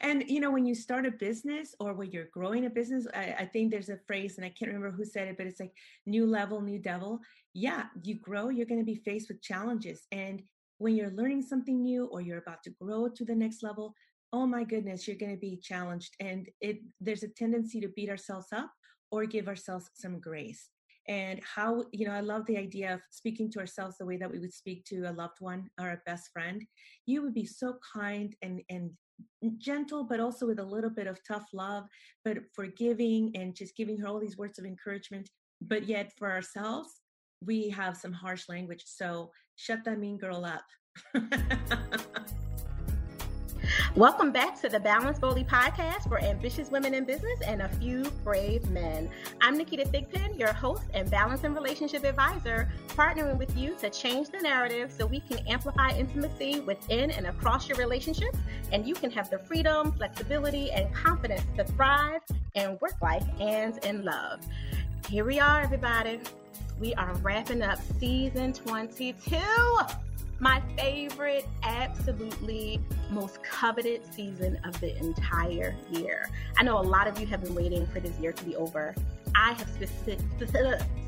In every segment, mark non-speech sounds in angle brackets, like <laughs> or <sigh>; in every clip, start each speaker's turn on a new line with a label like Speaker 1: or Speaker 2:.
Speaker 1: And you know, when you start a business or when you're growing a business, I, I, think there's a phrase, and I can't remember who said it, but it's like new level, new devil. Yeah, you grow, you're going to be faced with challenges. And when you're learning something new or you're about to grow to the next level, oh my goodness, you're going to be challenged. And it there's a tendency to beat ourselves up or give ourselves some grace and how you know i love the idea of speaking to ourselves the way that we would speak to a loved one or a best friend you would be so kind and and gentle but also with a little bit of tough love but forgiving and just giving her all these words of encouragement. But yet for ourselves we have some harsh language so shut that mean girl up <laughs>
Speaker 2: Welcome back to the Balance Boldly podcast for ambitious women in business and a few brave men. I'm Naketa Thigpen, your host and balance and relationship advisor, partnering with you to change the narrative so we can amplify intimacy within and across your relationships, and you can have the freedom, flexibility, and confidence to thrive in work life and in love. Here we are, everybody. We are wrapping up season 22 my favorite, absolutely most coveted season of the entire year. I know a lot of you have been waiting for this year to be over. I have specific,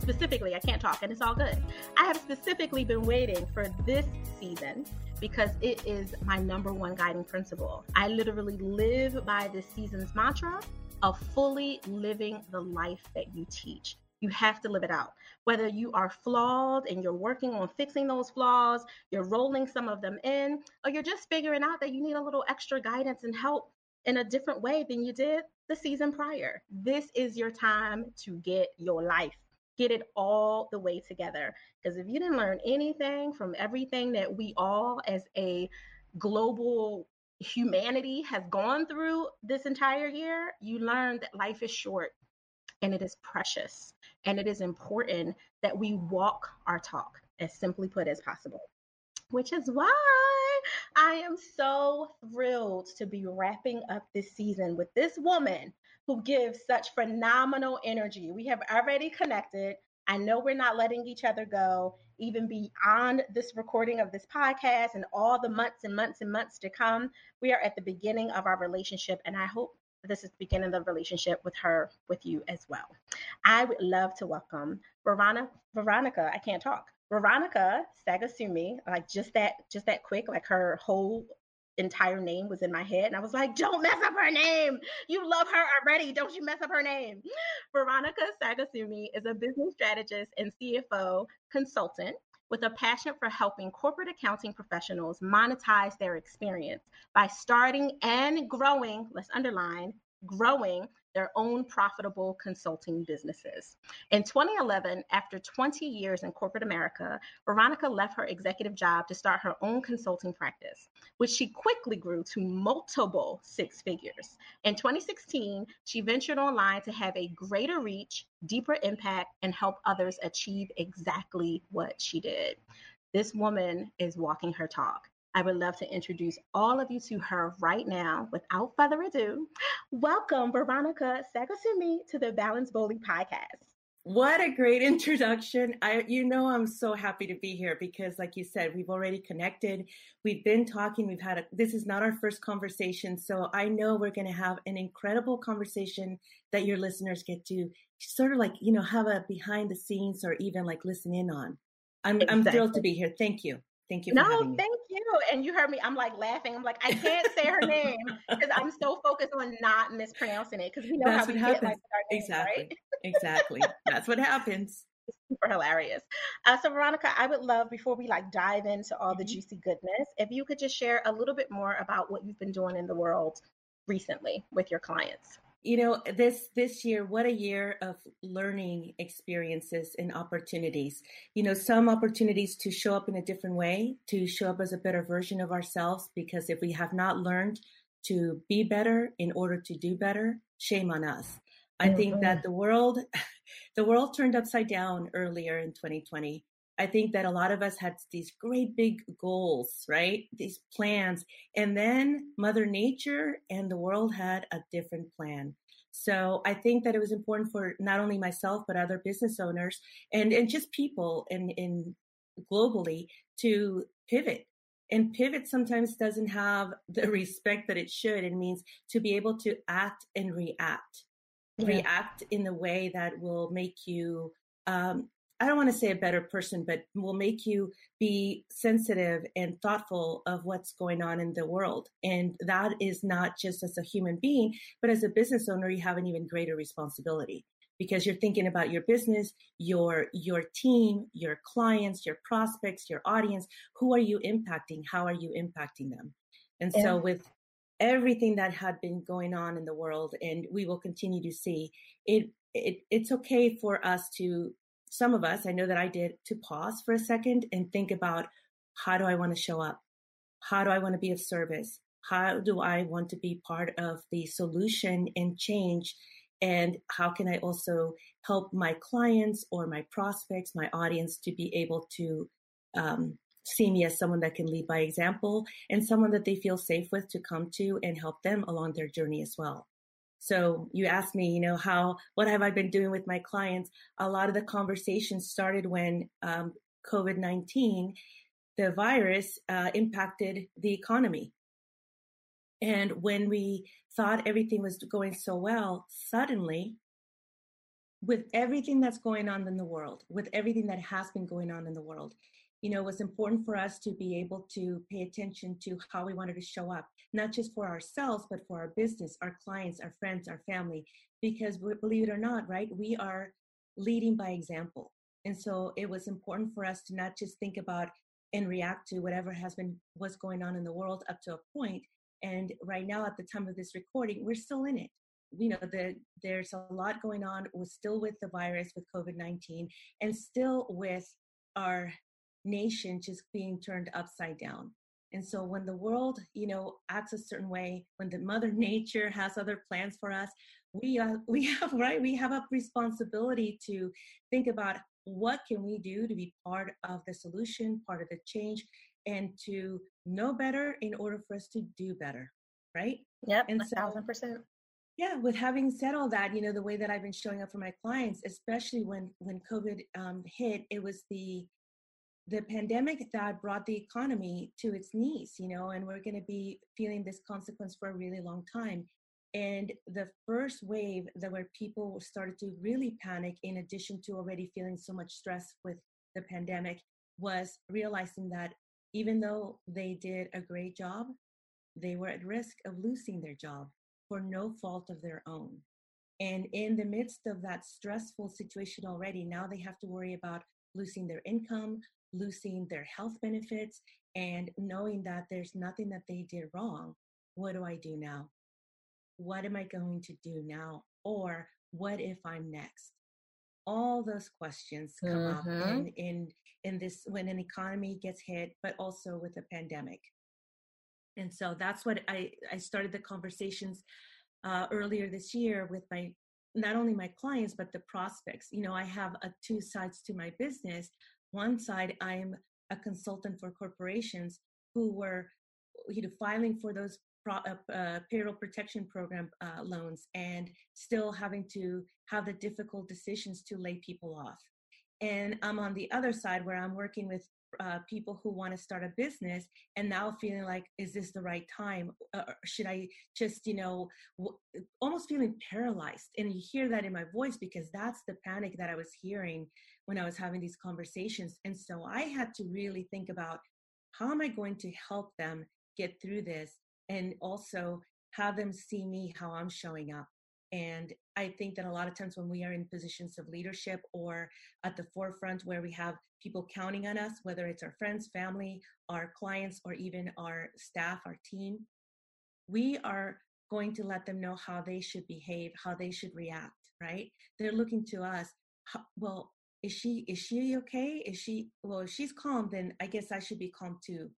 Speaker 2: specifically, I can't talk and it's all good. I have specifically been waiting for this season because it is my number one guiding principle. I literally live by this season's mantra of fully living the life that you teach. You have to live it out. Whether you are flawed and you're working on fixing those flaws, you're rolling some of them in, or you're just figuring out that you need a little extra guidance and help in a different way than you did the season prior. This is your time to get your life. Get it all the way together. Because if you didn't learn anything from everything that we all, as a global humanity, has gone through this entire year, you learn that life is short and it is precious. And it is important that we walk our talk, as simply put as possible. Which is why I am so thrilled to be wrapping up this season with this woman who gives such phenomenal energy. We have already connected. I know we're not letting each other go, even beyond this recording of this podcast and all the months and months and months to come. We are at the beginning of our relationship, and I hope this is beginning the relationship with her, with you as well. I would love to welcome Veronica. Veronica, I can't talk. Veronica Sagastume, like just that, just that quick, like her whole entire name was in my head. And I was like, don't mess up her name. You love her already. Don't you mess up her name. Veronica Sagastume is a business strategist and CFO consultant with a passion for helping corporate accounting professionals monetize their experience by starting and growing, let's underline, growing their own profitable consulting businesses. In 2011, after 20 years in corporate America, Veronica left her executive job to start her own consulting practice, which she quickly grew to multiple six figures. In 2016, she ventured online to have a greater reach, deeper impact, and help others achieve exactly what she did. This woman is walking her talk. I would love to introduce all of you to her right now. Without further ado, welcome Veronica Sagastume to the Balance Boldly podcast.
Speaker 1: What a great introduction. I you know I'm so happy to be here because like you said, we've already connected. We've been talking, we've had a this is not our first conversation, so I know we're going to have an incredible conversation that your listeners get to sort of like, you know, have a behind the scenes or even like listen in on. I'm exactly. I'm thrilled to be here. Thank you. Thank you.
Speaker 2: no, thank And you heard me. I'm like laughing. I'm like, I can't say her name <laughs> because I'm so focused on not mispronouncing it because we know
Speaker 1: That's
Speaker 2: how we
Speaker 1: happens.
Speaker 2: get like
Speaker 1: names, exactly. Right? exactly. That's what happens. <laughs>
Speaker 2: It's super hilarious. Uh, so Veronica, I would love before we like dive into all the mm-hmm. juicy goodness, if you could just share a little bit more about what you've been doing in the world recently with your clients
Speaker 1: you know this this year what a year of learning experiences and opportunities you know some opportunities to show up in a different way to show up as a better version of ourselves because if we have not learned to be better in order to do better shame on us i mm-hmm. think that the world <laughs> the world turned upside down earlier in 2020 I think that a lot of us had these great big goals, right? These plans. And then Mother Nature and the world had a different plan. So I think that it was important for not only myself, but other business owners and, and just people in, in globally to pivot And pivot sometimes doesn't have the respect that it should. It means to be able to act and react, yeah. react in the way that will make you um, I don't want to say a better person, but will make you be sensitive and thoughtful of what's going on in the world. And that is not just as a human being, but as a business owner, you have an even greater responsibility because you're thinking about your business, your your team, your clients, your prospects, your audience. Who are you impacting? How are you impacting them? And so with everything that had been going on in the world and we will continue to see it, it it's okay for us to some of us, I know that I did, to pause for a second and think about how do I want to show up? How do I want to be of service? How do I want to be part of the solution and change? And how can I also help my clients or my prospects, my audience to be able to um, see me as someone that can lead by example and someone that they feel safe with to come to and help them along their journey as well. So you asked me, you know, how, what have I been doing with my clients? A lot of the conversations started when um, COVID 19, the virus, uh, impacted the economy. And when we thought everything was going so well, suddenly, with everything that's going on in the world, with everything that has been going on in the world, you know, it was important for us to be able to pay attention to how we wanted to show up, not just for ourselves, but for our business, our clients, our friends, our family. Because believe it or not, right, we are leading by example. And so it was important for us to not just think about and react to whatever has been what's going on in the world up to a point. And right now, at the time of this recording, we're still in it. You know, the, there's a lot going on. We're still with the virus, with COVID 19, and still with our nation just being turned upside down. And so when the world, you know, acts a certain way, when the mother <laughs> nature has other plans for us, we uh, <laughs> we have right, we have a responsibility to think about what can we do to be part of the solution, part of the change, and to know better in order for us to do better, right?
Speaker 2: Yep, and a so, thousand percent.
Speaker 1: Yeah, with having said all that, you know, the way that I've been showing up for my clients, especially when when COVID um, hit, it was the the pandemic that brought the economy to its knees, you know, and we're going to be feeling this consequence for a really long time. And the first wave that where people started to really panic, in addition to already feeling so much stress with the pandemic, was realizing that even though they did a great job, they were at risk of losing their job for no fault of their own. And in the midst of that stressful situation already, now they have to worry about losing their income, losing their health benefits and knowing that there's nothing that they did wrong. What do I do now? What am I going to do now? Or what if I'm next? All those questions come mm-hmm. up in, in in this when an economy gets hit, but also with a pandemic. And so that's what I I started the conversations uh, earlier this year with my not only my clients but the prospects. You know, I have a two sides to my business one side i'm a consultant for corporations who were you know filing for those pro, uh, uh, payroll protection program uh, loans and still having to have the difficult decisions to lay people off. And i'm on the other side where i'm working with uh, people who want to start a business and now feeling like is this the right time? Uh, should i just you know w- almost feeling paralyzed. And you hear that in my voice because that's the panic that i was hearing when I was having these conversations. And so I had to really think about how am I going to help them get through this and also have them see me how I'm showing up. And I think that a lot of times when we are in positions of leadership or at the forefront where we have people counting on us, whether it's our friends, family, our clients, or even our staff, our team, we are going to let them know how they should behave, how they should react, right? They're looking to us. Well, is she is she okay? Is she well if she's calm then i guess i should be calm too.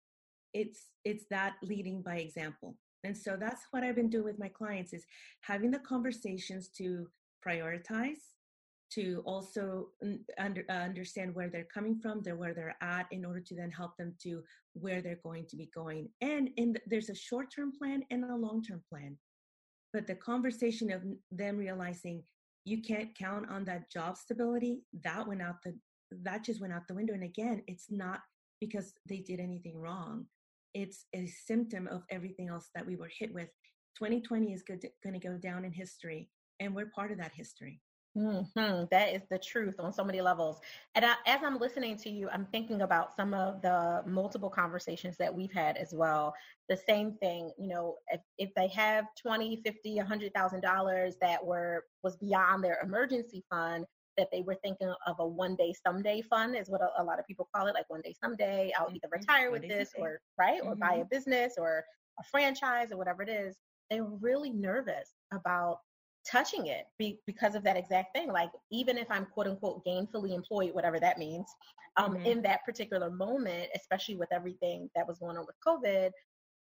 Speaker 1: It's it's that leading by example. And so that's what i've been doing with my clients is having the conversations to prioritize to also under, uh, understand where they're coming from they're where they're at in order to then help them to where they're going to be going. And in the, there's a short-term plan and a long-term plan. But the conversation of them realizing you can't count on that job stability that went out the that just went out the window and again it's not because they did anything wrong. It's a symptom of everything else that we were hit with. 2020 is going to go down in history and we're part of that history
Speaker 2: Mm-hmm. That is the truth on so many levels. And I, as I'm listening to you, I'm thinking about some of the multiple conversations that we've had as well. The same thing, you know, if, if they have 20, 50, a hundred thousand dollars that were was beyond their emergency fund, that they were thinking of a one day someday fund is what a, a lot of people call it, like one day someday, I'll mm-hmm. either retire with this or right, or mm-hmm. buy a business or a franchise or whatever it is. They were really nervous about touching it be, because of that exact thing. Like, even if I'm quote unquote gainfully employed, whatever that means, um, mm-hmm. in that particular moment, especially with everything that was going on with COVID,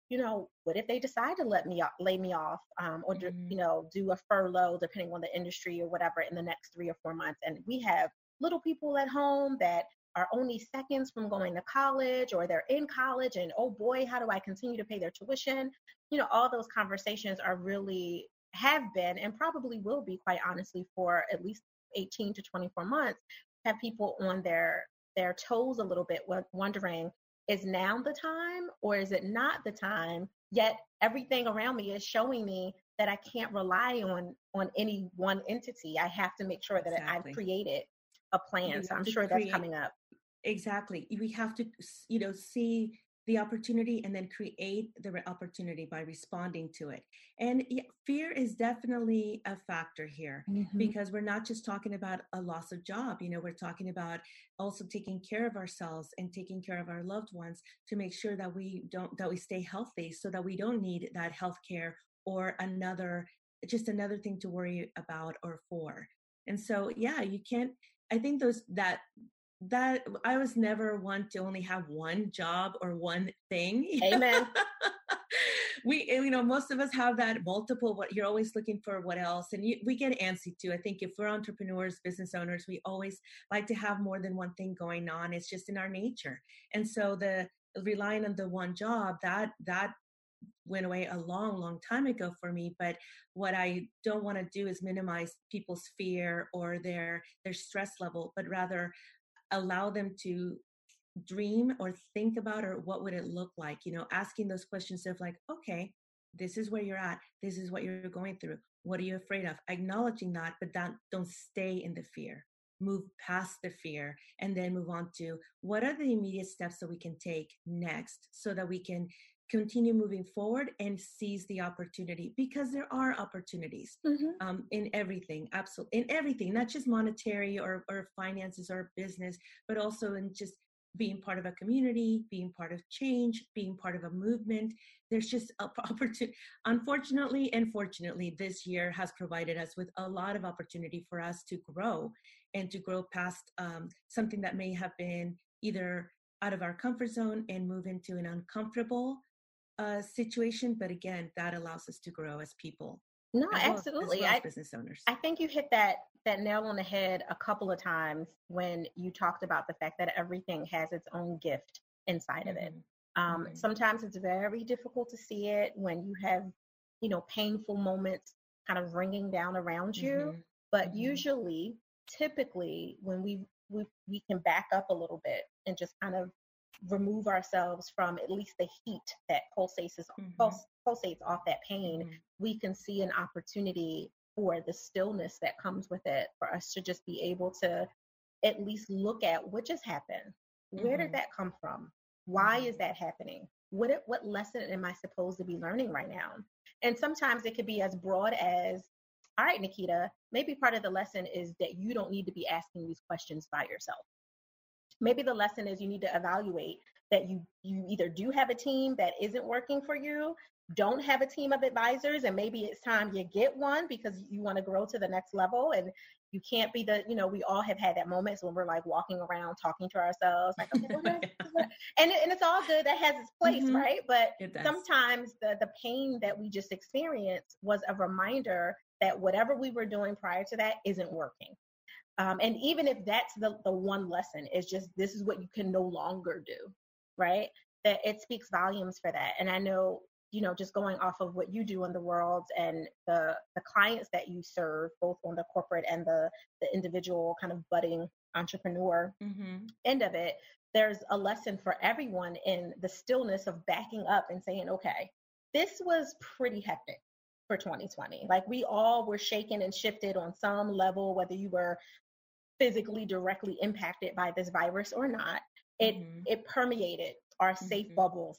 Speaker 2: you know, what if they decide to let me lay me off, um, or mm-hmm. do, you know, do a furlough depending on the industry or whatever in the next three or four months? And we have little people at home that are only seconds from going to college or they're in college and oh boy how do i continue to pay their tuition you know all those conversations are really have been and probably will be quite honestly for at least 18 to 24 months have people on their their toes a little bit wondering is now the time or is it not the time? Yet everything around me is showing me that i can't rely on on any one entity. I have to make sure that exactly. i've created a plan so i'm sure create, that's coming up.
Speaker 1: Exactly. We have to you know see the opportunity and then create the opportunity by responding to it. And fear is definitely a factor here mm-hmm. because we're not just talking about a loss of job, you know, we're talking about also taking care of ourselves and taking care of our loved ones to make sure that we don't that we stay healthy so that we don't need that health care or another just another thing to worry about or for. And so yeah, you can't I think those that that I was never one to only have one job or one thing.
Speaker 2: Amen. <laughs>
Speaker 1: we, you know, most of us have that multiple. What you're always looking for, what else, and you, we get antsy too. I think if we're entrepreneurs, business owners, we always like to have more than one thing going on. It's just in our nature, and so the relying on the one job that that went away a long long time ago for me but what i don't want to do is minimize people's fear or their their stress level but rather allow them to dream or think about or what would it look like you know asking those questions of like okay this is where you're at. This is what you're going through. What are you afraid of? Acknowledging that but don't don't stay in the fear. Move past the fear and then move on to what are the immediate steps that we can take next so that we can continue moving forward and seize the opportunity because there are opportunities mm-hmm. um, in everything absolutely in everything not just monetary or, or finances or business but also in just being part of a community being part of change being part of a movement there's just a <laughs> opportunity unfortunately and fortunately this year has provided us with a lot of opportunity for us to grow and to grow past um, something that may have been either out of our comfort zone and move into an uncomfortable uh, situation, but again, that allows us to grow as people.
Speaker 2: No, as absolutely. As well as business owners. I think you hit that that nail on the head a couple of times when you talked about the fact that everything has its own gift inside mm-hmm. of it. Mm-hmm. Um, mm-hmm. Sometimes it's very difficult to see it when you have, you know, painful moments kind of ringing down around you. Mm-hmm. But mm-hmm. usually, typically, when we, we we can back up a little bit and just kind of remove ourselves from at least the heat that pulsates mm-hmm. puls- pulsates off that pain, mm-hmm. we can see an opportunity for the stillness that comes with it for us to just be able to at least look at what just happened. Where mm-hmm. did that come from? Why mm-hmm. is that happening? What what lesson am I supposed to be learning right now? And sometimes it could be as broad as all right, Naketa, maybe part of the lesson is that you don't need to be asking these questions by yourself maybe the lesson is you need to evaluate that you you either do have a team that isn't working for you don't have a team of advisors and maybe it's time you get one because you want to grow to the next level and you can't be the you know we all have had that moments when we're like walking around talking to ourselves like okay, <laughs> and, and it's all good that has its place mm-hmm. right? But sometimes the the pain that we just experienced was a reminder that whatever we were doing prior to that isn't working um, and even if that's the, the one lesson, it's just this is what you can no longer do, right? That it speaks volumes for that. And I know, you know, just going off of what you do in the world and the the clients that you serve, both on the corporate and the the individual kind of budding entrepreneur mm-hmm. end of it, there's a lesson for everyone in the stillness of backing up and saying, okay, this was pretty hectic for 2020. Like we all were shaken and shifted on some level, whether you were physically directly impacted by this virus or not. It mm-hmm. it permeated our safe mm-hmm. bubbles.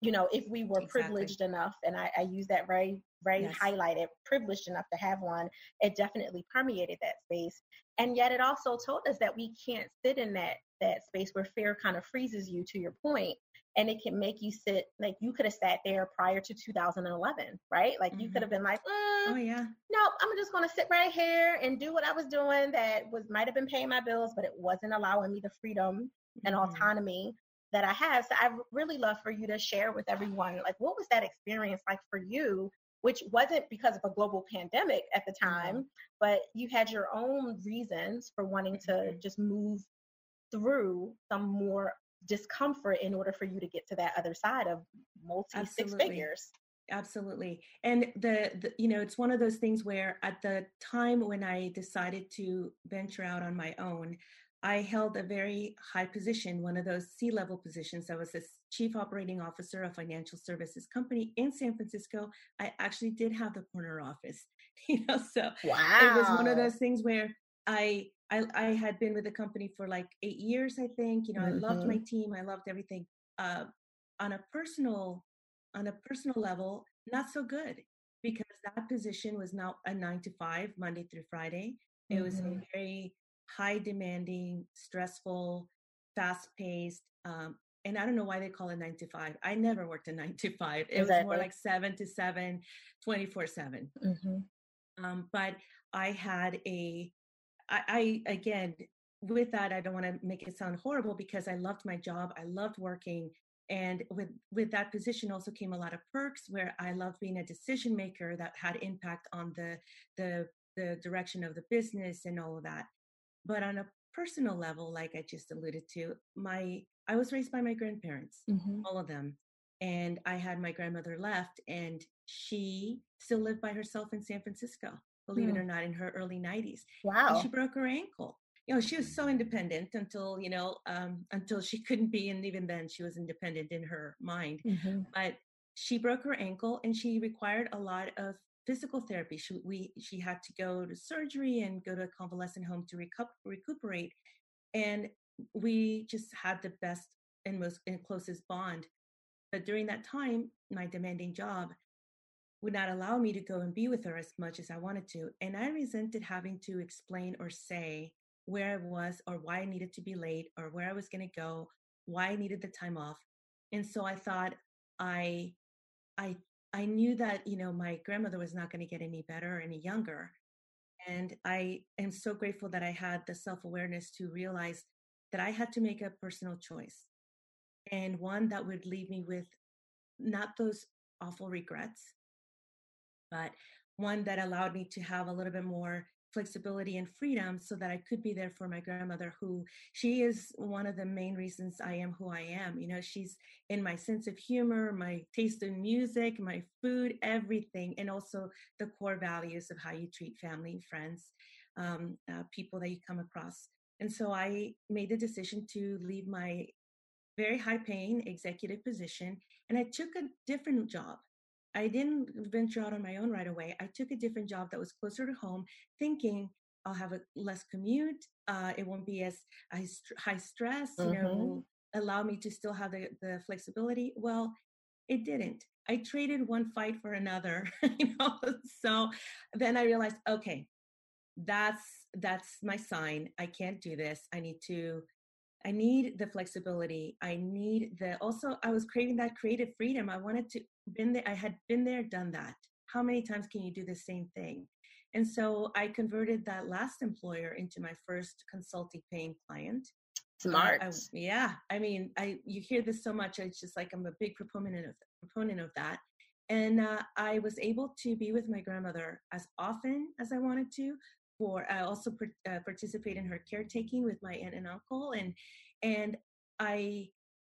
Speaker 2: You know, if we were exactly. privileged enough, and I, I use that very, very yes. highlighted, privileged enough to have one, it definitely permeated that space. And yet it also told us that we can't sit in that that space where fear kind of freezes you to your point and it can make you sit like you could have sat there prior to 2011 right like mm-hmm. you could have been like mm,
Speaker 1: oh yeah
Speaker 2: no i'm just going to sit right here and do what i was doing that was might have been paying my bills but it wasn't allowing me the freedom mm-hmm. and autonomy that i have so i really love for you to share with everyone like what was that experience like for you which wasn't because of a global pandemic at the mm-hmm. time, but you had your own reasons for wanting to mm-hmm. just move through some more discomfort in order for you to get to that other side of multi six figures.
Speaker 1: Absolutely. And the, the, you know it's one of those things where at the time when i decided to venture out on my own i held a very high position one of those c level positions. I was a chief operating officer of financial services company in san francisco. I actually did have the corner office <laughs> you know so
Speaker 2: wow.
Speaker 1: it was one of those things where i I, I had been with the company for like eight years, I think. You know, mm-hmm. I loved my mm-hmm. team. I loved everything. Uh, on a personal, on a personal level, not so good because that position was not a nine to five, Monday through Friday. It mm-hmm. was a very high demanding, stressful, fast paced. Um, and I don't know why they call it nine to five. I never worked a nine to five. It exactly. was more like seven to seven, 24 7. Mm-hmm. Um, but I had a I, I again with that i don't want to make it sound horrible because i loved my job i loved working and with with that position also came a lot of perks where i loved being a decision maker that had impact on the the the direction of the business and all of that but on a personal level like i just alluded to my i was raised by my grandparents mm-hmm. all of them and i had my grandmother left and she still lived by herself in san francisco believe mm. it or not, in her early 90s.
Speaker 2: Wow.
Speaker 1: And she broke her ankle. You know, she was so independent until, you know, um, until she couldn't be. And even then, she was independent in her mind. Mm-hmm. But she broke her ankle and she required a lot of physical therapy. She, we, she had to go to surgery and go to a convalescent home to recup, recuperate. And we just had the best and most and closest bond. But during that time, my demanding job, would not allow me to go and be with her as much as I wanted to. And I resented having to explain or say where I was or why I needed to be late or where I was going to go, why I needed the time off. And so I thought I I I knew that, you know, my grandmother was not going to get any better or any younger. And I am so grateful that I had the self-awareness to realize that I had to make a personal choice and one that would leave me with not those awful regrets, but one that allowed me to have a little bit more flexibility and freedom so that I could be there for my grandmother who she is one of the main reasons I am who I am. You know, she's in my sense of humor, my taste in music, my food, everything, and also the core values of how you treat family, friends, um, uh, people that you come across. And so I made the decision to leave my very high paying executive position and I took a different job I didn't venture out on my own right away. I took a different job that was closer to home, thinking I'll have a less commute. Uh, it won't be as high stress. You mm-hmm. know, allow me to still have the, the flexibility. Well, it didn't. I traded one fight for another. <laughs> you know, so then I realized, okay, that's that's my sign. I can't do this. I need to I need the flexibility. I need the also I was craving that creative freedom. I wanted to been there I had been there, done that. How many times can you do the same thing? And so I converted that last employer into my first consulting paying client.
Speaker 2: Smart.
Speaker 1: I, yeah. I mean, I you hear this so much. It's just like I'm a big proponent of proponent of that. And uh, I was able to be with my grandmother as often as I wanted to for I also uh, participate in her caretaking with my aunt and uncle and and I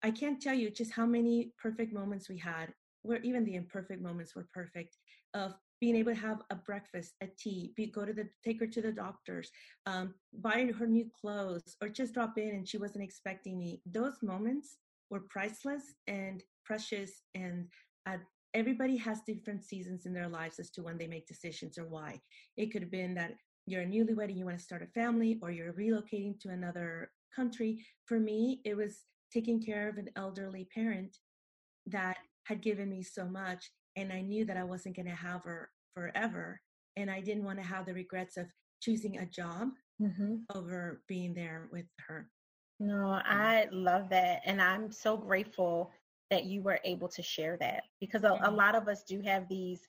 Speaker 1: I can't tell you just how many perfect moments we had where even the imperfect moments were perfect of being able to have a breakfast, a tea, be, go to the take her to the doctors, um, buy her new clothes, or just drop in and she wasn't expecting me. Those moments were priceless and precious, and uh, everybody has different seasons in their lives as to when they make decisions or why. It could have been that you're a newlywed and you want to start a family, or you're relocating to another country. For me, it was taking care of an elderly parent that had given me so much and I knew that I wasn't going to have her forever. And I didn't want to have the regrets of choosing a job mm-hmm. over being there with her.
Speaker 2: No, I love that. And I'm so grateful that you were able to share that because a, a lot of us do have these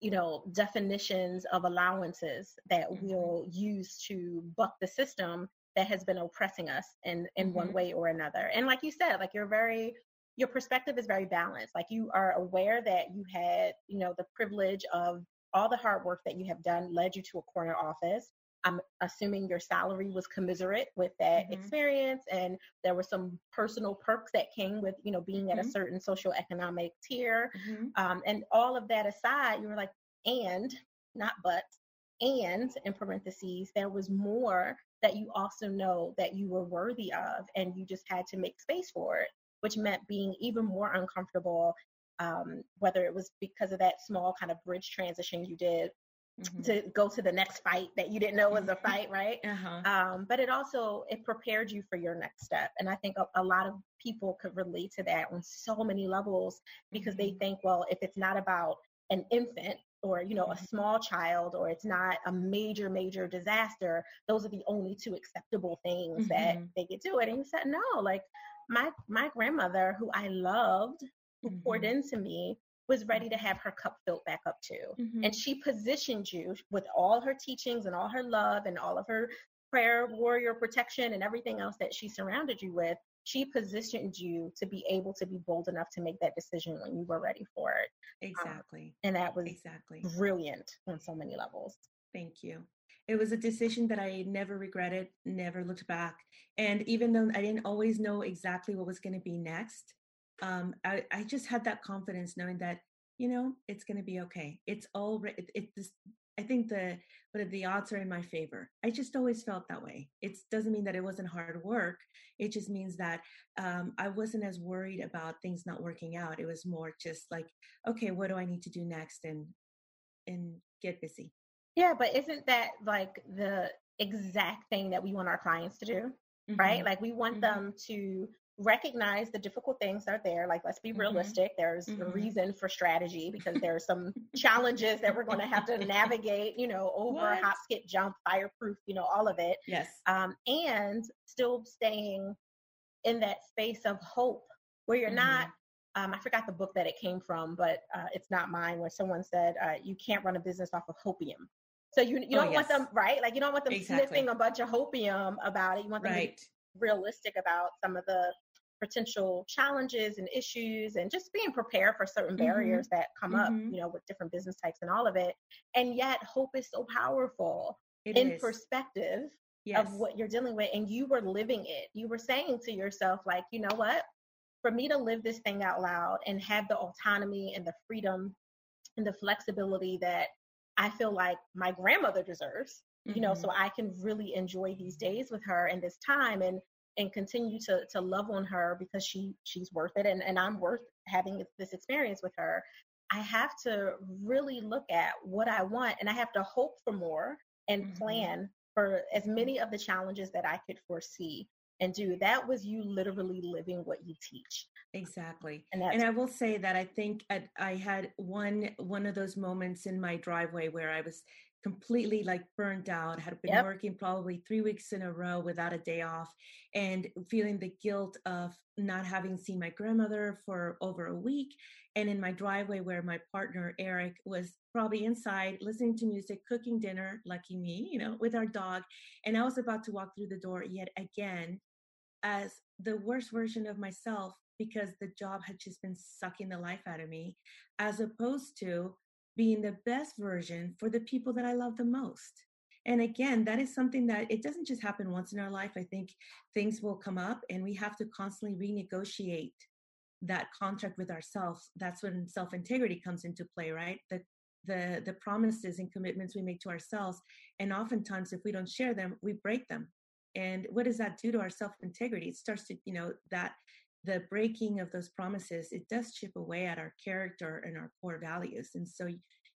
Speaker 2: you know definitions of allowances that mm-hmm. we'll use to buck the system that has been oppressing us in in mm-hmm. one way or another and like you said like you're very your perspective is very balanced. Like you are aware that you had, you know, the privilege of all the hard work that you have done led you to a corner office. I'm assuming your salary was commiserate with that mm-hmm. experience and there were some personal perks that came with, you know, being at mm-hmm. a certain social economic tier. Mm-hmm. Um, and all of that aside, you were like, and not but, and in parentheses, there was more that you also know that you were worthy of and you just had to make space for it which meant being even more uncomfortable, um, whether it was because of that small kind of bridge transition you did Mm-hmm. to go to the next fight that you didn't know was a mm-hmm. fight, right? Uh-huh. Um, but it also it prepared you for your next step, and I think a, a, lot of people could relate to that on so many levels because mm-hmm. they think, well, if it's not about an infant or you know a mm-hmm. small child or it's not a major major disaster, those are the only two acceptable things that they could do it. And you said no, like my my grandmother, who I loved, who mm-hmm. poured into me, was ready to have her cup filled back up too. Mm-hmm. And she positioned you with all her teachings and all her love and all of her prayer, warrior protection, and everything else that she surrounded you with. She positioned you to be able to be bold enough to make that decision when you were ready for it.
Speaker 1: Um, exactly. Um,
Speaker 2: and that was exactly brilliant on so many levels.
Speaker 1: Thank you it was a decision that I never regretted, never looked back. And even though I didn't always know exactly what was going to be next, um, I, I, just had that confidence knowing that, you know, it's going to be okay. It's all, it, it this, I think the, but the odds are in my favor. I just always felt that way. It doesn't mean that it wasn't hard work. It just means that um, I wasn't as worried about things not working out. It was more just like, okay, what do I need to do next? And, and get busy.
Speaker 2: Yeah, but isn't that like the exact thing that we want our clients to do? Mm-hmm. Right? Like we want mm-hmm. them to recognize the difficult things that are there. Like, let's be mm-hmm. realistic. There's mm-hmm. a reason for strategy because there are some <laughs> challenges that we're going to have to navigate, you know, over what? hop, skip, jump, fireproof, you know, all of it.
Speaker 1: Yes.
Speaker 2: Um, and still staying in that space of hope where you're not mm-hmm um, I forgot the book that it came from, but uh, it's not mine. Where someone said uh, you can't run a business off of hopium. So you you oh, don't yes. want them right, like you don't want them exactly. sniffing a bunch of hopium about it. You want them right. to be realistic about some of the potential challenges and issues, and just being prepared for certain mm-hmm. barriers that come mm-hmm. up, you know, with different business types and all of it. And yet, hope is so powerful it in is. perspective yes. of what you're dealing with, and you were living it. You were saying to yourself, like, you know what? for me to live this thing out loud and have the autonomy and the freedom and the flexibility that I feel like my grandmother deserves, mm-hmm. you know, so mm-hmm. I can really enjoy these days with her and this time and and continue to to love on her because she she's worth it and, and I'm worth having this experience with her. I have to really look at what I want and I have to hope for more and mm-hmm. plan for as many of the challenges that I could foresee and do. That was you literally living what you teach.
Speaker 1: Exactly. And, and I will say that I think I had one one of those moments in my driveway where I was completely like burnt out had been yep. working probably three weeks in a row without a day off and feeling the guilt of not having seen my grandmother for over a week and in my driveway where my partner eric was probably inside listening to music cooking dinner lucky me you know with our dog and i was about to walk through the door yet again as the worst version of myself because the job had just been sucking the life out of me, as opposed to being the best version for the people that I love the most. And again, that is something that it doesn't just happen once in our life. I think things will come up and we have to constantly renegotiate that contract with ourselves. That's when self integrity comes into play, right? The the the promises and commitments we make to ourselves and oftentimes if we don't share them we break them and what does that do to our self integrity it starts to you know that the breaking of those promises it does chip away at our character and our core values. And so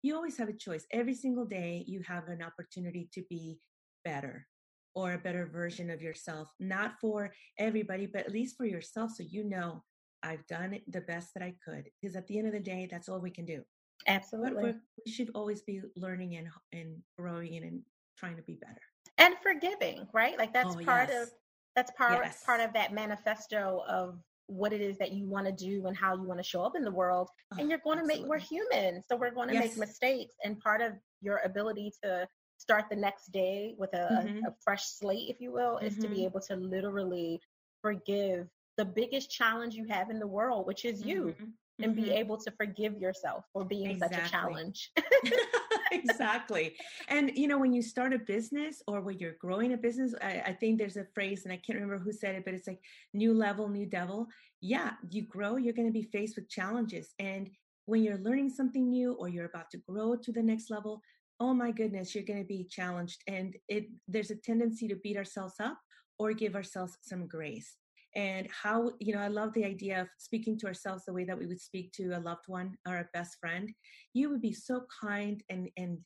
Speaker 1: you always have a choice. Every single day you have an opportunity to be better or a better version of yourself not for everybody but at least for yourself so you know i've done the best that i could because at the end of the day that's all we can do.
Speaker 2: Absolutely.
Speaker 1: we should always be learning and and growing and trying to be better.
Speaker 2: And forgiving right? Like that's oh, part yes. of that's part yes. part of that manifesto of what it is that you want to do and how you want to show up in the world and you're going to make we're human so we're going to yes. make mistakes and part of your ability to start the next day with a, mm-hmm. a, a fresh slate if you will mm-hmm. is to be mm-hmm. able to literally forgive the biggest challenge you have in the world which is you mm-hmm. And be mm-hmm. able to forgive yourself for being exactly. such a challenge <laughs> <laughs>
Speaker 1: exactly. And you know, when you start a business or when you're growing a business, I, I, think there's a phrase, and I can't remember who said it, but it's like new level, new devil. Yeah, you grow, you're going to be faced with challenges. And when you're learning something new or you're about to grow to the next level, oh my goodness, you're going to be challenged. And it there's a tendency to beat ourselves up or give ourselves some grace and how you know i love the idea of speaking to ourselves the way that we would speak to a loved one or a best friend. You would be so kind and and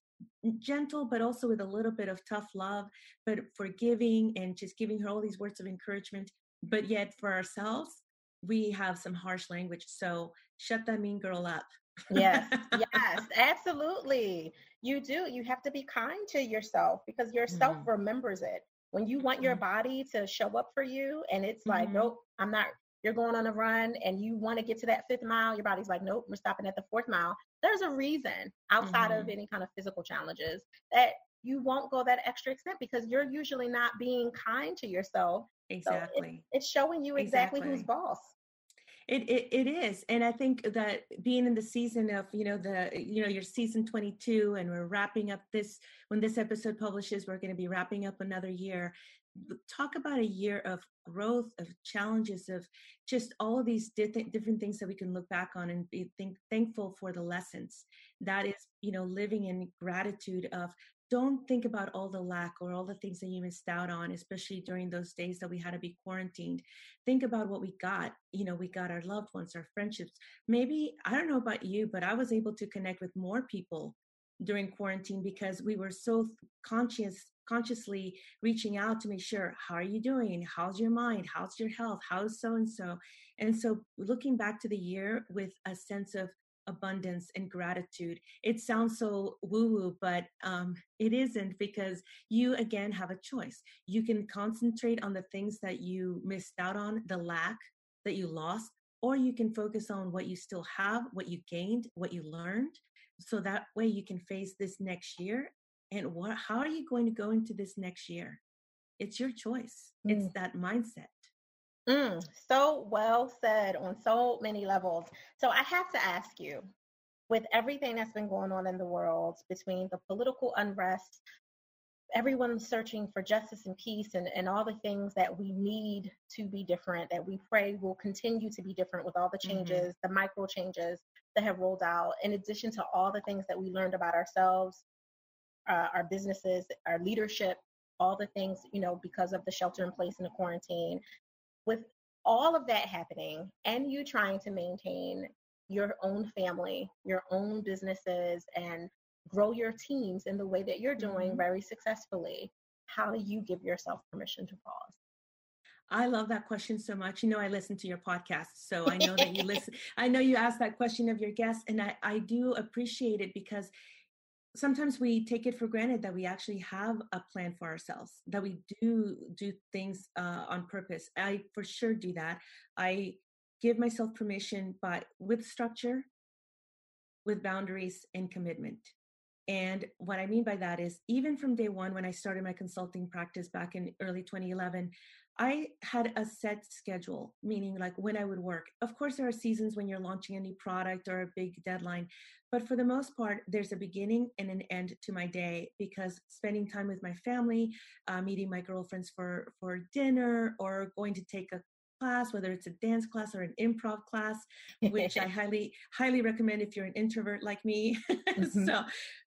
Speaker 1: gentle but also with a little bit of tough love but forgiving and just giving her all these words of encouragement. But yet for ourselves we have some harsh language so shut that mean girl up.
Speaker 2: Yes <laughs> yes absolutely. You do you have to be kind to yourself because yourself mm. remembers it when you want your mm-hmm. body to show up for you and it's like, mm-hmm. nope, I'm not, you're going on a run and you want to get to that fifth mile, your body's like, nope, we're stopping at the fourth mile. There's a reason outside mm-hmm. of any kind of physical challenges that you won't go that extra extent because you're usually not being kind to yourself.
Speaker 1: Exactly.
Speaker 2: So it, it's showing you exactly, exactly who's boss.
Speaker 1: It, it it is, and I think that being in the season of you know the you know your season twenty two, and we're wrapping up this when this episode publishes, we're going to be wrapping up another year. Talk about a year of growth, of challenges, of just all of these different different things that we can look back on and be think, thankful for the lessons. That is, you know, living in gratitude of don't think about all the lack or all the things that you missed out on, especially during those days that we had to be quarantined. Think about what we got. You know, we got our loved ones, our friendships. Maybe, I don't know about you, but I was able to connect with more people during quarantine because we were so conscious consciously reaching out to make sure how are you doing how's your mind how's your health how's so and so and so looking back to the year with a sense of abundance and gratitude. It sounds so woo woo, but um, it isn't because you again have a choice. You can concentrate on the things that you missed out on, the lack that you lost, or you can focus on what you still have, what you gained, what you learned. So that way you can face this next year. And what, how are you going to go into this next year? It's your choice. Mm. It's that mindset.
Speaker 2: Mm, so well said on so many levels. So I have to ask you, with everything that's been going on in the world between the political unrest, everyone searching for justice and peace and, and all the things that we need to be different, that we pray will continue to be different with all the mm-hmm. changes, mm-hmm. the micro changes that have rolled out, in addition to all the things that we learned about ourselves, uh, our businesses, our leadership, all the things, you know, because of the shelter in place and the quarantine, with all of that happening and you trying to maintain your own family, your own businesses, and grow your teams in the way that you're doing mm-hmm. very successfully, how do you give yourself permission to pause?
Speaker 1: I love that question so much. You know, I listen to your podcast, so I know that you <laughs> listen. I know you ask that question of your guests, and I, I do appreciate it because sometimes we take it for granted that we actually have a plan for ourselves that we do do things uh, on purpose. I for sure do that. I give myself permission but with structure with boundaries and commitment. And what i mean by that is even from day one when i started my consulting practice back in early 2011 I had a set schedule, meaning like when I would work. Of course, there are seasons when you're launching a new product or a big deadline, but for the most part, there's a beginning and an end to my day because spending time with my family, uh, meeting my girlfriends for for dinner, or going to take a class, whether it's a dance class or an improv class, which I <laughs> highly, highly recommend if you're an introvert like me. <laughs> Mm-hmm. so,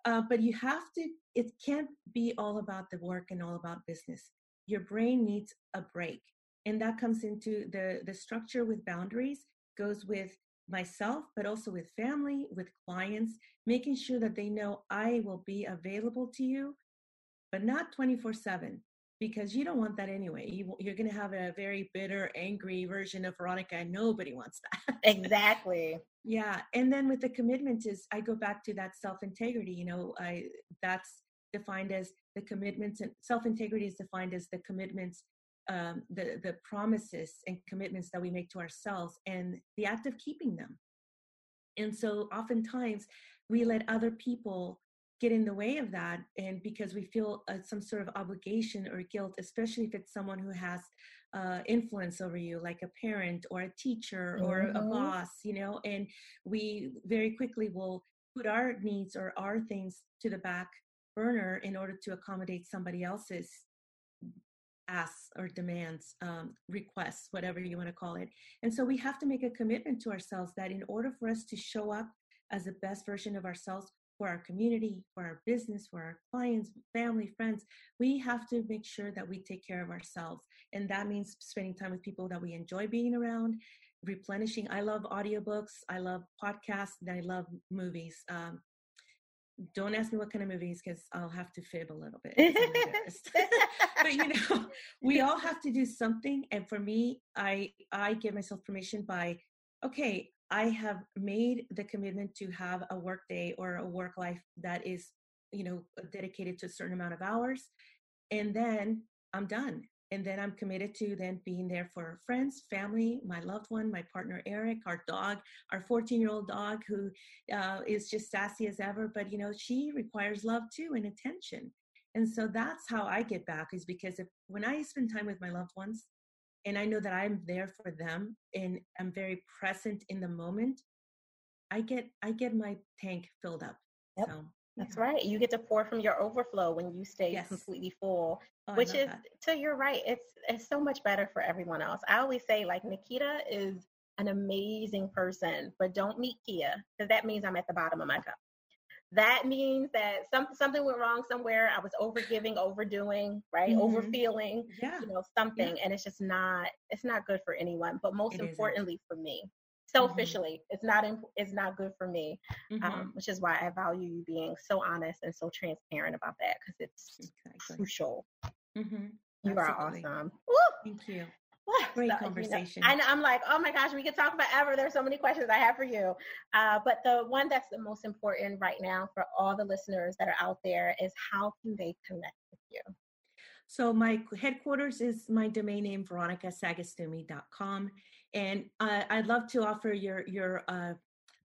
Speaker 1: uh, but you have to, it can't be all about the work and all about business. Your brain needs a break. And that comes into the, the structure with boundaries, goes with myself, but also with family, with clients, making sure that they know I will be available to you, but not 24 7 because you don't want that anyway. You, are going to have a very bitter, angry version of Veronica, and nobody wants that. <laughs>
Speaker 2: exactly.
Speaker 1: yeah, and then with the commitment is I go back to that self integrity. You know, I that's defined as the commitments, and self integrity is defined as the commitments, um, the the promises and commitments that we make to ourselves, and the act of keeping them. And so, oftentimes, we let other people get in the way of that and because we feel uh, some sort of obligation or guilt especially if it's someone who has uh, influence over you like a parent or a teacher or mm-hmm. a boss you know and we very quickly will put our needs or our things to the back burner in order to accommodate somebody else's asks or demands um, requests whatever you want to call it and so we have to make a commitment to ourselves that in order for us to show up as the best version of ourselves for our community, for our business, for our clients, family, friends, we have to make sure that we take care of ourselves. And that means spending time with people that we enjoy being around, replenishing. I love audiobooks, I love podcasts, and I love movies. Um, don't ask me what kind of movies because I'll have to fib a little bit. <laughs> <laughs> but you know, we all have to do something. And for me, I I give myself permission by, okay, I have made the commitment to have a work day or a work life that is, you know, dedicated to a certain amount of hours. And then I'm done. And then I'm committed to then being there for friends, family, my loved one, my partner Eric, our dog, our 14 year old dog who uh, is just sassy as ever. But, you know, she requires love too and attention. And so that's how I get back is because if when I spend time with my loved ones, and I know that I'm there for them and I'm very present in the moment, I get I get my tank filled up.
Speaker 2: Yep. So that's yeah. right. You get to pour from your overflow when you stay yes. completely full, oh, which is that. so you're right. It's it's so much better for everyone else. I always say like Nikita is an amazing person, but don't meet Kia because that means I'm at the bottom of my cup that means that some, something went wrong somewhere. I was overgiving, overdoing, right? Mm-hmm. Overfeeling, yeah. you know, something. Yeah. And it's just not, it's not good for anyone, but most it importantly isn't. for me. Mm-hmm. Selfishly, it's not it's not good for me, um, mm-hmm. um, which is why I value you being so honest and so transparent about that because it's exactly. crucial. Mm-hmm. You Absolutely. are awesome.
Speaker 1: Woo! Thank you. <sighs> Great so, conversation.
Speaker 2: You know, I'm like, oh my gosh, we could talk forever. There's so many questions I have for you. Uh, but the one that's the most important right now for all the listeners that are out there is how can they connect with you?
Speaker 1: So my headquarters is my domain name, veronicasagastume.com. And uh, I'd love to offer your, your uh,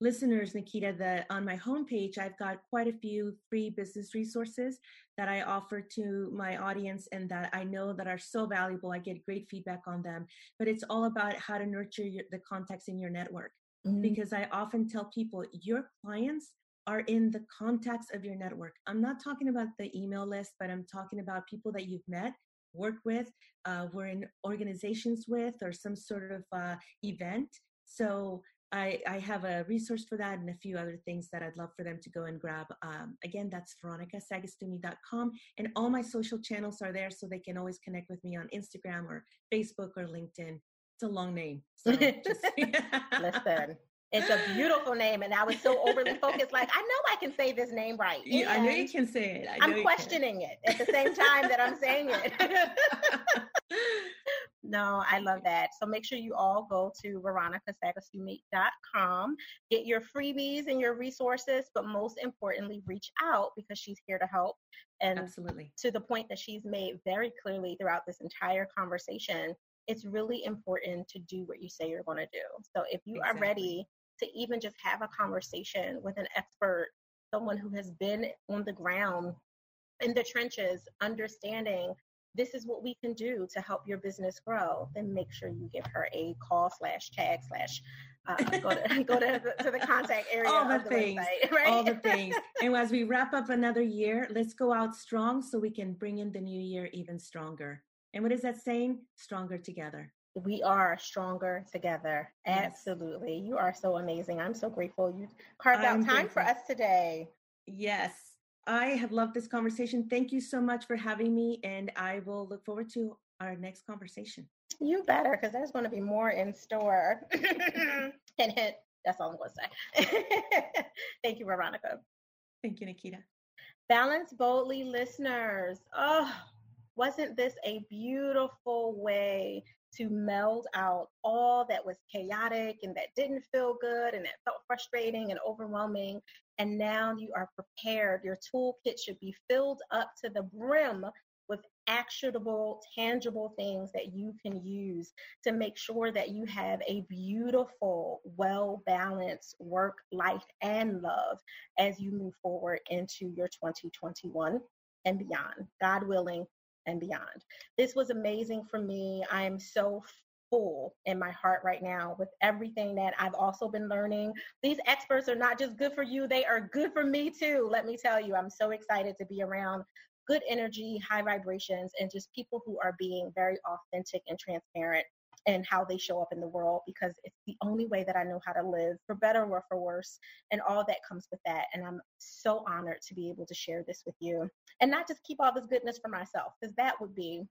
Speaker 1: listeners, Naketa, that on my homepage, I've got quite a few free business resources that I offer to my audience and that I know that are so valuable. I get great feedback on them, but it's all about how to nurture your, the contacts in your network. Mm-hmm. Because I often tell people, your clients are in the contacts of your network. I'm not talking about the email list, but I'm talking about people that you've met, worked with, uh, were in organizations with, or some sort of uh, event. So I, I have a resource for that and a few other things that I'd love for them to go and grab. Um, again, that's veronicasagastume.com. And all my social channels are there so they can always connect with me on Instagram or Facebook or LinkedIn. It's a long name. So <laughs> <laughs> just,
Speaker 2: Listen, it's a beautiful name. And I was so overly focused, like, I know I can say this name right.
Speaker 1: Yeah, I know you can say it.
Speaker 2: I am questioning it at the same time that I'm saying it. <laughs> No, I love that. So make sure you all go to veronicasagastume.com, get your freebies and your resources, but most importantly, reach out because she's here to help. And
Speaker 1: absolutely
Speaker 2: to the point that she's made very clearly throughout this entire conversation, it's really important to do what you say you're going to do. So if you exactly. are ready to even just have a conversation with an expert, someone who has been on the ground in the trenches, understanding this is what we can do to help your business grow, then make sure you give her a call slash tag slash uh, go to <laughs> go to the, to the contact <laughs> area.
Speaker 1: All the, the things, website, right? <laughs> all the things. And as we wrap up another year, let's go out strong so we can bring in the new year even stronger. And what is that saying? Stronger together.
Speaker 2: We are stronger together. Yes. Absolutely. You are so amazing. I'm so grateful you carved out time grateful. for us today.
Speaker 1: Yes. I have loved this conversation. Thank you so much for having me, and I will look forward to our next conversation.
Speaker 2: You better, because there's going to be more in store. <laughs> hint, hint. That's all I'm going to say. <laughs> Thank you, Veronica.
Speaker 1: Thank you, Naketa.
Speaker 2: Balance Boldly listeners. Oh, wasn't this a beautiful way to meld out all that was chaotic and that didn't feel good and that felt frustrating and overwhelming? And now you are prepared. Your toolkit should be filled up to the brim with actionable, tangible things that you can use to make sure that you have a beautiful, well balanced work, life, and love as you move forward into your 2021 and beyond. God willing, and beyond. This was amazing for me. I am so full in my heart right now with everything that I've also been learning. These experts are not just good for you, they are good for me too. Let me tell you, I'm so excited to be around good energy, high vibrations, and just people who are being very authentic and transparent and how they show up in the world because it's the only way that I know how to live, for better or for worse, and all that comes with that. And I'm so honored to be able to share this with you and not just keep all this goodness for myself because that would be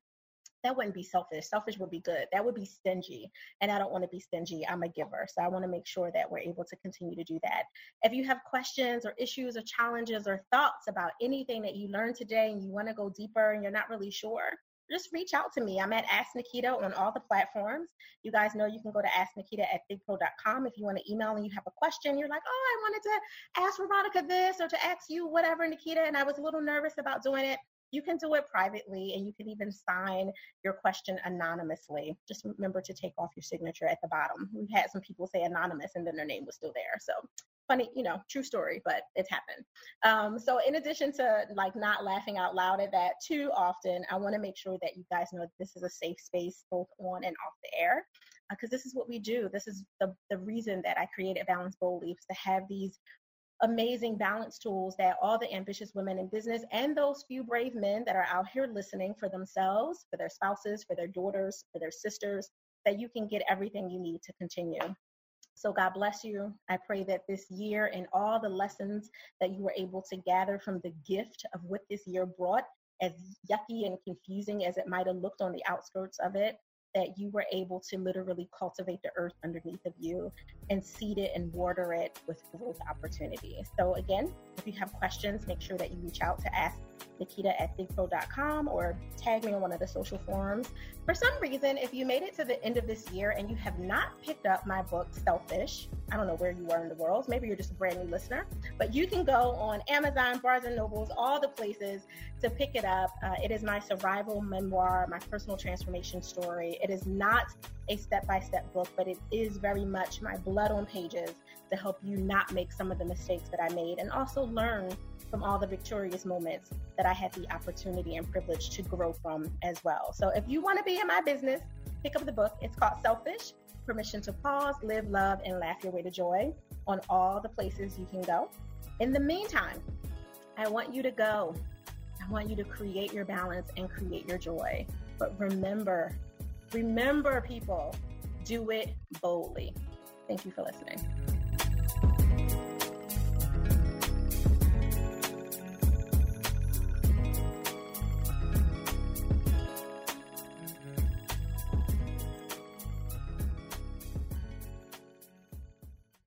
Speaker 2: that wouldn't be selfish. Selfish would be good. That would be stingy. And I don't want to be stingy. I'm a giver. So I want to make sure that we're able to continue to do that. If you have questions or issues or challenges or thoughts about anything that you learned today and you want to go deeper and you're not really sure, just reach out to me. I'm at Ask Naketa on all the platforms. You guys know you can go to asknaketa at thigpro.com if you want to email and you have a question. You're like, oh, I wanted to ask Veronica this or to ask you whatever, Naketa, and I was a little nervous about doing it you can do it privately and you can even sign your question anonymously. Just remember to take off your signature at the bottom. We've had some people say anonymous and then their name was still there. So funny, you know, true story, but it's happened. Um, so in addition to like not laughing out loud at that too often, I want to make sure that you guys know this is a safe space both on and off the air because uh, this is what we do. This is the, the reason that I created Balance Boldly to have these amazing balance tools that all the ambitious women in business and those few brave men that are out here listening for themselves, for their spouses, for their daughters, for their sisters, that you can get everything you need to continue. So, God bless you. I pray that this year and all the lessons that you were able to gather from the gift of what this year brought, as yucky and confusing as it might have looked on the outskirts of it, that you were able to literally cultivate the earth underneath of you and seed it and water it with growth opportunities. So, again, if you have questions, make sure that you reach out to ask Naketa at thigpro.com or tag me on one of the social forums. For some reason, if you made it to the end of this year and you have not picked up my book, Selfish, I don't know where you are in the world. Maybe you're just a brand new listener, but you can go on Amazon, Barnes and Nobles, all the places to pick it up. Uh, it is my survival memoir, my personal transformation story. It is not a step by step book, but it is very much my blood on pages to help you not make some of the mistakes that I made and also learn from all the victorious moments that I had the opportunity and privilege to grow from as well. So if you want to be in my business, pick up the book. It's called Selfish Permission to Pause, Live, Love, and Laugh Your Way to Joy on all the places you can go. In the meantime, I want you to go. I want you to create your balance and create your joy. But remember, remember, people, do it boldly. Thank you for listening.